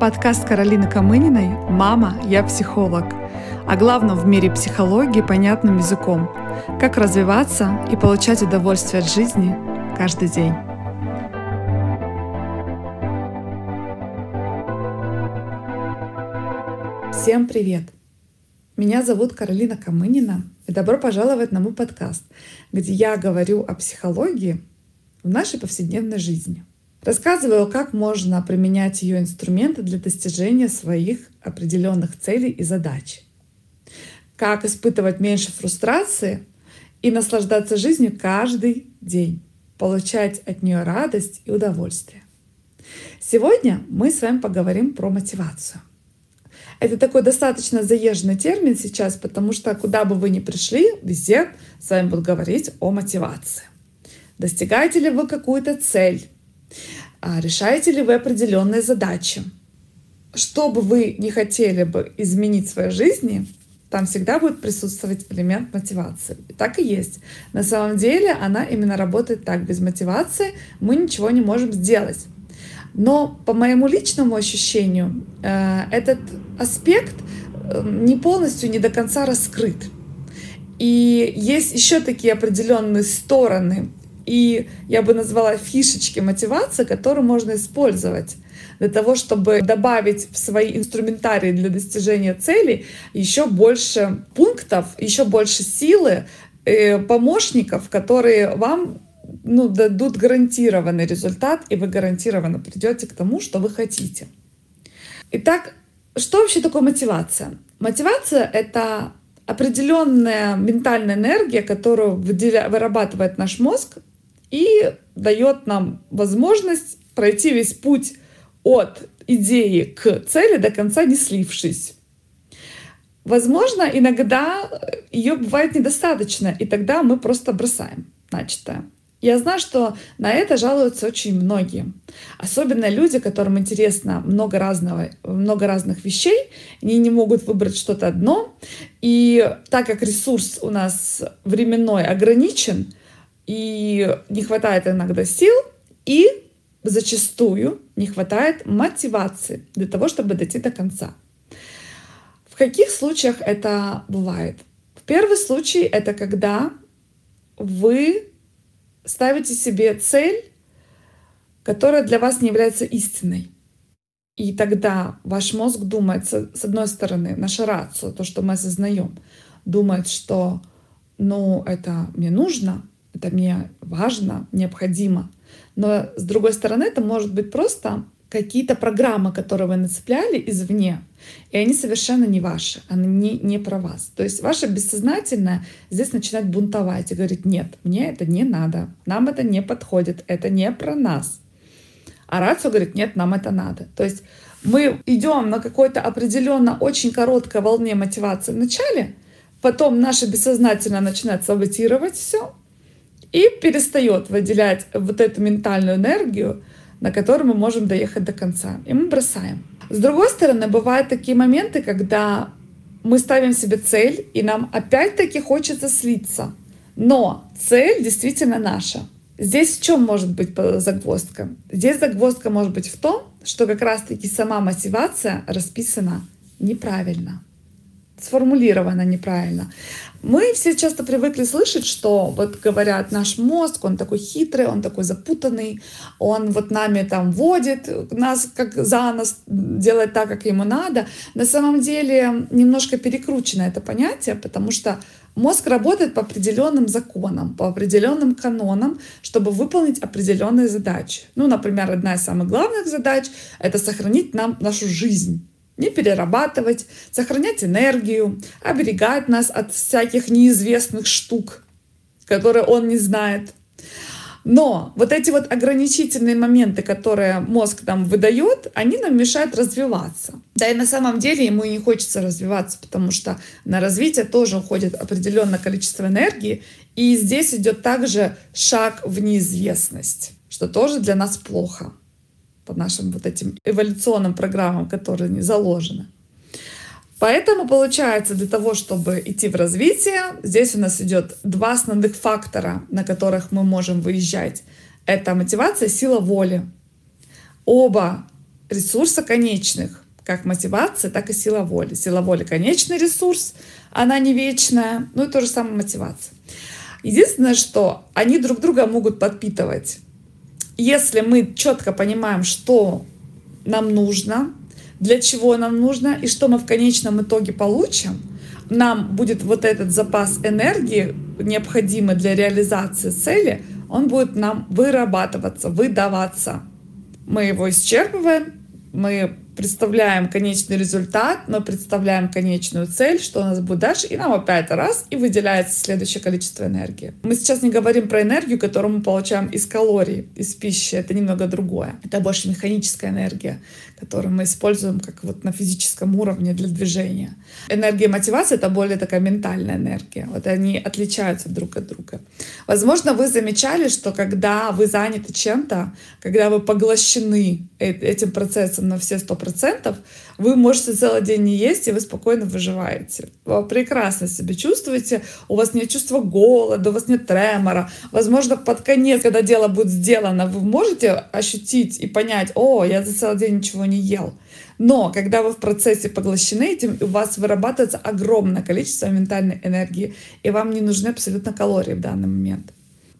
Подкаст Каролины Камыниной «Мама, я психолог». О главном в мире психологии понятным языком. Как развиваться и получать удовольствие от жизни каждый день. Всем привет! Меня зовут Каролина Камынина, и добро пожаловать на мой подкаст, где я говорю о психологии в нашей повседневной жизни – Рассказываю, как можно применять ее инструменты для достижения своих определенных целей и задач. Как испытывать меньше фрустрации и наслаждаться жизнью каждый день. Получать от нее радость и удовольствие. Сегодня мы с вами поговорим про мотивацию. Это такой достаточно заезженный термин сейчас, потому что куда бы вы ни пришли, везде с вами будут говорить о мотивации. Достигаете ли вы какую-то цель? А решаете ли вы определенные задачи? Что бы вы не хотели бы изменить в своей жизни, там всегда будет присутствовать элемент мотивации. И так и есть. На самом деле она именно работает так. Без мотивации мы ничего не можем сделать. Но по моему личному ощущению, э, этот аспект э, не полностью, не до конца раскрыт. И есть еще такие определенные стороны и я бы назвала фишечки мотивации, которые можно использовать для того, чтобы добавить в свои инструментарии для достижения целей еще больше пунктов, еще больше силы, э, помощников, которые вам ну, дадут гарантированный результат, и вы гарантированно придете к тому, что вы хотите. Итак, что вообще такое мотивация? Мотивация — это определенная ментальная энергия, которую вырабатывает наш мозг и дает нам возможность пройти весь путь от идеи к цели до конца не слившись. Возможно, иногда ее бывает недостаточно, и тогда мы просто бросаем начатое. Я знаю, что на это жалуются очень многие. Особенно люди, которым интересно много, разного, много разных вещей, они не могут выбрать что-то одно. И так как ресурс у нас временной ограничен, и не хватает иногда сил, и зачастую не хватает мотивации для того, чтобы дойти до конца. В каких случаях это бывает? В первый случай это когда вы ставите себе цель, которая для вас не является истиной. И тогда ваш мозг думает, с одной стороны, наша рация, то, что мы осознаем, думает, что ну, это мне нужно, это мне важно, необходимо. Но с другой стороны, это может быть просто какие-то программы, которые вы нацепляли извне, и они совершенно не ваши, они не, не про вас. То есть ваше бессознательное здесь начинает бунтовать и говорит, нет, мне это не надо, нам это не подходит, это не про нас. А рацио говорит, нет, нам это надо. То есть мы идем на какой-то определенно очень короткой волне мотивации в начале, потом наше бессознательное начинает саботировать все, и перестает выделять вот эту ментальную энергию, на которую мы можем доехать до конца. И мы бросаем. С другой стороны, бывают такие моменты, когда мы ставим себе цель, и нам опять-таки хочется слиться. Но цель действительно наша. Здесь в чем может быть загвоздка? Здесь загвоздка может быть в том, что как раз-таки сама мотивация расписана неправильно сформулировано неправильно. Мы все часто привыкли слышать, что вот говорят, наш мозг, он такой хитрый, он такой запутанный, он вот нами там водит, нас как за нас делает так, как ему надо. На самом деле немножко перекручено это понятие, потому что мозг работает по определенным законам, по определенным канонам, чтобы выполнить определенные задачи. Ну, например, одна из самых главных задач — это сохранить нам нашу жизнь не перерабатывать, сохранять энергию, оберегать нас от всяких неизвестных штук, которые он не знает. Но вот эти вот ограничительные моменты, которые мозг нам выдает, они нам мешают развиваться. Да и на самом деле ему и не хочется развиваться, потому что на развитие тоже уходит определенное количество энергии. И здесь идет также шаг в неизвестность, что тоже для нас плохо по нашим вот этим эволюционным программам, которые не заложены. Поэтому получается, для того, чтобы идти в развитие, здесь у нас идет два основных фактора, на которых мы можем выезжать. Это мотивация, сила воли. Оба ресурса конечных, как мотивация, так и сила воли. Сила воли — конечный ресурс, она не вечная, ну и то же самое мотивация. Единственное, что они друг друга могут подпитывать. Если мы четко понимаем, что нам нужно, для чего нам нужно и что мы в конечном итоге получим, нам будет вот этот запас энергии, необходимый для реализации цели, он будет нам вырабатываться, выдаваться. Мы его исчерпываем, мы представляем конечный результат, мы представляем конечную цель, что у нас будет дальше, и нам опять раз, и выделяется следующее количество энергии. Мы сейчас не говорим про энергию, которую мы получаем из калорий, из пищи, это немного другое. Это больше механическая энергия, которую мы используем как вот на физическом уровне для движения. Энергия мотивации — это более такая ментальная энергия. Вот они отличаются друг от друга. Возможно, вы замечали, что когда вы заняты чем-то, когда вы поглощены э, этим процессом на все сто процентов, вы можете целый день не есть, и вы спокойно выживаете. Вы прекрасно себя чувствуете, у вас нет чувства голода, у вас нет тремора. Возможно, под конец, когда дело будет сделано, вы можете ощутить и понять, о, я за целый день ничего не ел. Но когда вы в процессе поглощены этим, у вас вырабатывается огромное количество ментальной энергии, и вам не нужны абсолютно калории в данный момент.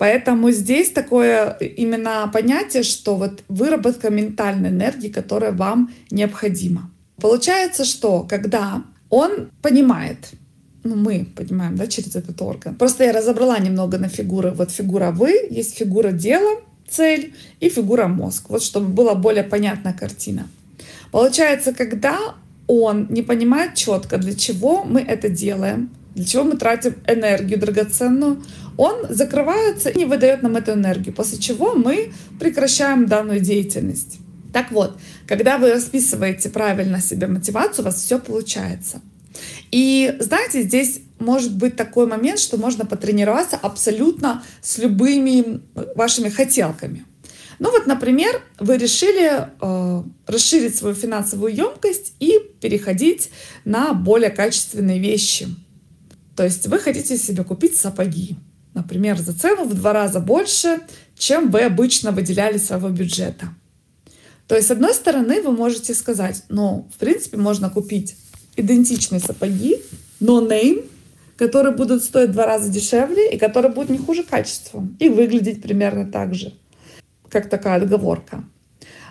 Поэтому здесь такое именно понятие, что вот выработка ментальной энергии, которая вам необходима. Получается, что когда он понимает, ну, мы понимаем, да, через этот орган. Просто я разобрала немного на фигуры. Вот фигура вы, есть фигура дела, цель и фигура мозг. Вот чтобы была более понятная картина. Получается, когда он не понимает четко, для чего мы это делаем, для чего мы тратим энергию драгоценную, он закрывается и не выдает нам эту энергию, после чего мы прекращаем данную деятельность. Так вот, когда вы расписываете правильно себе мотивацию, у вас все получается. И знаете, здесь может быть такой момент, что можно потренироваться абсолютно с любыми вашими хотелками. Ну вот, например, вы решили э, расширить свою финансовую емкость и переходить на более качественные вещи. То есть вы хотите себе купить сапоги, например, за цену в два раза больше, чем вы обычно выделяли своего бюджета. То есть, с одной стороны, вы можете сказать, ну, в принципе, можно купить идентичные сапоги, но name, которые будут стоить в два раза дешевле и которые будут не хуже качеством и выглядеть примерно так же, как такая отговорка.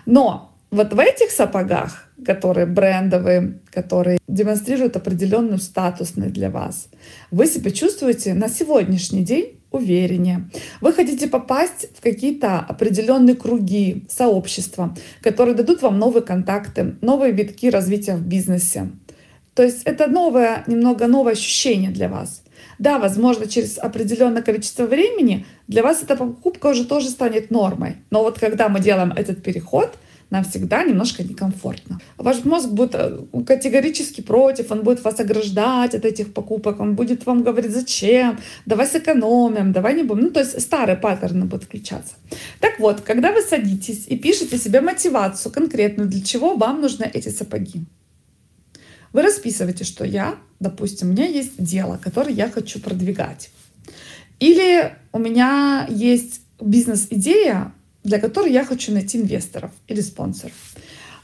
Но вот в этих сапогах, которые брендовые, которые демонстрируют определенную статусность для вас, вы себя чувствуете на сегодняшний день увереннее. Вы хотите попасть в какие-то определенные круги, сообщества, которые дадут вам новые контакты, новые витки развития в бизнесе. То есть это новое, немного новое ощущение для вас. Да, возможно, через определенное количество времени для вас эта покупка уже тоже станет нормой. Но вот когда мы делаем этот переход — нам всегда немножко некомфортно. Ваш мозг будет э, категорически против, он будет вас ограждать от этих покупок, он будет вам говорить, зачем, давай сэкономим, давай не будем. Ну, то есть старые паттерны будут включаться. Так вот, когда вы садитесь и пишете себе мотивацию конкретную, для чего вам нужны эти сапоги, вы расписываете, что я, допустим, у меня есть дело, которое я хочу продвигать. Или у меня есть бизнес-идея, для которой я хочу найти инвесторов или спонсоров.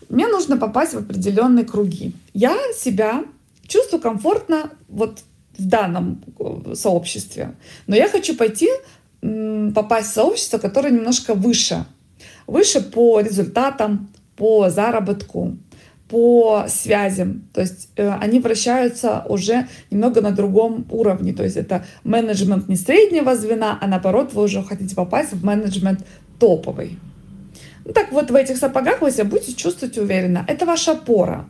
Мне нужно попасть в определенные круги. Я себя чувствую комфортно вот в данном э, сообществе. Но я хочу пойти попасть в сообщество, которое немножко выше. Выше по результатам, по заработку, по связям. То есть э, они вращаются уже немного на другом уровне. То есть это менеджмент не среднего звена, а наоборот вы уже хотите попасть в менеджмент топовый. Ну, так вот, в этих сапогах вы себя будете чувствовать уверенно. Это ваша опора.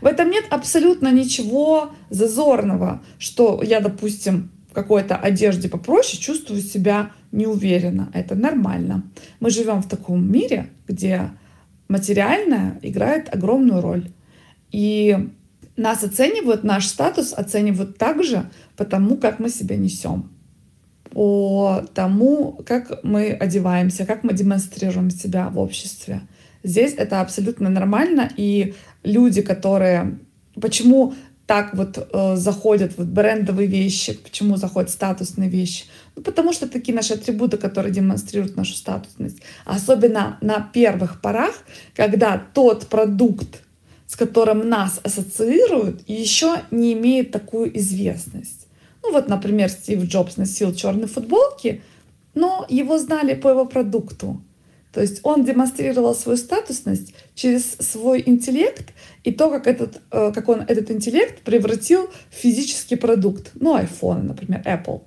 В этом нет абсолютно ничего зазорного, что я, допустим, в какой-то одежде попроще чувствую себя неуверенно. Это нормально. Мы живем в таком мире, где материальное играет огромную роль. И нас оценивают, наш статус оценивают также потому, как мы себя несем по тому, как мы одеваемся, как мы демонстрируем себя в обществе. Здесь это абсолютно нормально, и люди, которые... Почему так вот э, заходят вот брендовые вещи, почему заходят статусные вещи. Ну, потому что такие наши атрибуты, которые демонстрируют нашу статусность. Особенно на первых порах, когда тот продукт, с которым нас ассоциируют, еще не имеет такую известность. Ну вот, например, Стив Джобс носил черные футболки, но его знали по его продукту. То есть он демонстрировал свою статусность через свой интеллект и то, как, этот, э, как он этот интеллект превратил в физический продукт. Ну, iPhone, например, Apple.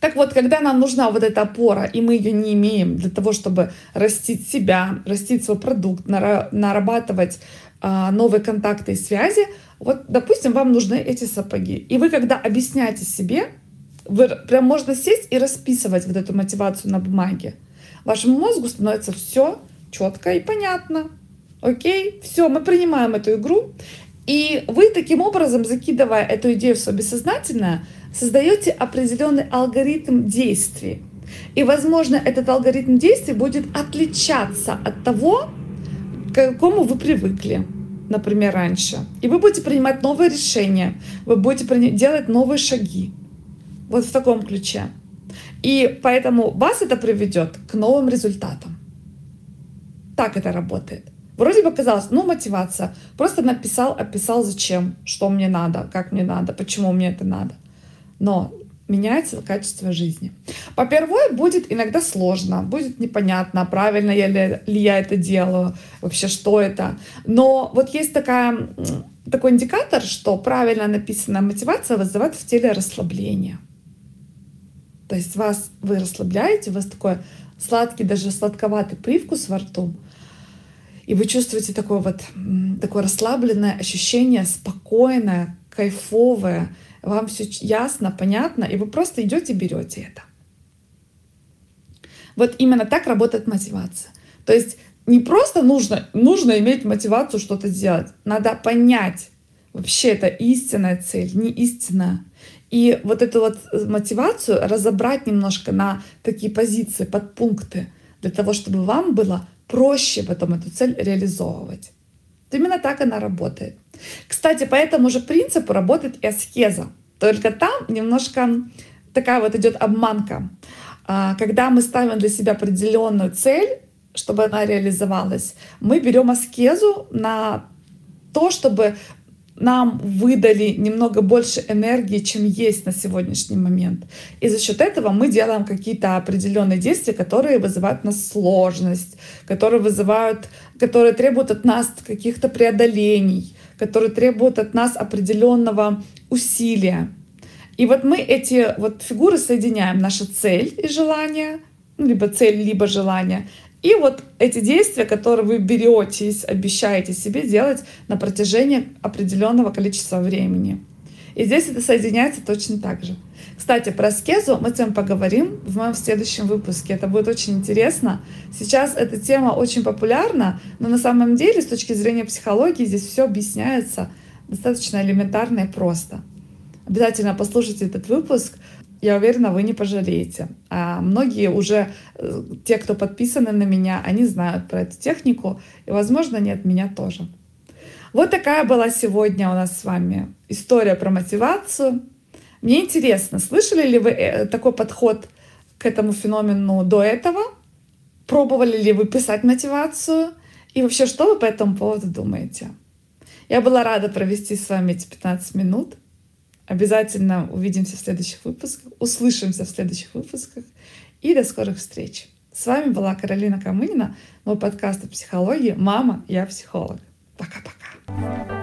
Так вот, когда нам нужна вот эта опора, и мы ее не имеем для того, чтобы растить себя, растить свой продукт, нарабатывать новые контакты и связи, вот, допустим, вам нужны эти сапоги. И вы, когда объясняете себе, вы прям можно сесть и расписывать вот эту мотивацию на бумаге. Вашему мозгу становится все четко и понятно. Окей, все, мы принимаем эту игру. И вы таким образом, закидывая эту идею в свое бессознательное, создаете определенный алгоритм действий. И, возможно, этот алгоритм действий будет отличаться от того, к какому вы привыкли, например, раньше. И вы будете принимать новые решения, вы будете делать новые шаги. Вот в таком ключе. И поэтому вас это приведет к новым результатам. Так это работает. Вроде бы казалось, ну, мотивация. Просто написал, описал, зачем, что мне надо, как мне надо, почему мне это надо. Но меняется качество жизни. По-первых, будет иногда сложно, будет непонятно, правильно я ли, ли я это делаю, вообще что это. Но вот есть такая, такой индикатор, что правильно написанная мотивация вызывает в теле расслабление. То есть вас, вы расслабляете, у вас такой сладкий, даже сладковатый привкус во рту, и вы чувствуете такое вот такое расслабленное ощущение, спокойное, кайфовое, вам все ясно, понятно, и вы просто идете берете это. Вот именно так работает мотивация. То есть не просто нужно, нужно иметь мотивацию что-то сделать, надо понять, вообще это истинная цель, не истинная. И вот эту вот э, мотивацию разобрать немножко на такие позиции, подпункты, для того, чтобы вам было проще потом эту цель реализовывать. Вот именно так она работает. Кстати, по этому же принципу работает и аскеза. Только там немножко такая вот идет обманка. А, когда мы ставим для себя определенную цель, чтобы она реализовалась, мы берем аскезу на то, чтобы нам выдали немного больше энергии, чем есть на сегодняшний момент. И за счет этого мы делаем какие-то определенные действия, которые вызывают нас сложность, которые вызывают, которые требуют от нас каких-то преодолений, которые требуют от нас определенного усилия. И вот мы эти вот фигуры соединяем, наша цель и желание, ну, либо цель, либо желание, и вот эти действия, которые вы беретесь, обещаете себе делать на протяжении определенного количества времени. И здесь это соединяется точно так же. Кстати, про аскезу мы с вами поговорим в моем следующем выпуске. Это будет очень интересно. Сейчас эта тема очень популярна, но на самом деле с точки зрения психологии здесь все объясняется достаточно элементарно и просто. Обязательно послушайте этот выпуск я уверена, вы не пожалеете. А многие уже, э, те, кто подписаны на меня, они знают про эту технику, и, возможно, не от меня тоже. Вот такая была сегодня у нас с вами история про мотивацию. Мне интересно, слышали ли вы э, такой подход к этому феномену до этого? Пробовали ли вы писать мотивацию? И вообще, что вы по этому поводу думаете? Я была рада провести с вами эти 15 минут. Обязательно увидимся в следующих выпусках, услышимся в следующих выпусках и до скорых встреч. С вами была Каролина Камынина, мой подкаст о психологии «Мама, я психолог». Пока-пока.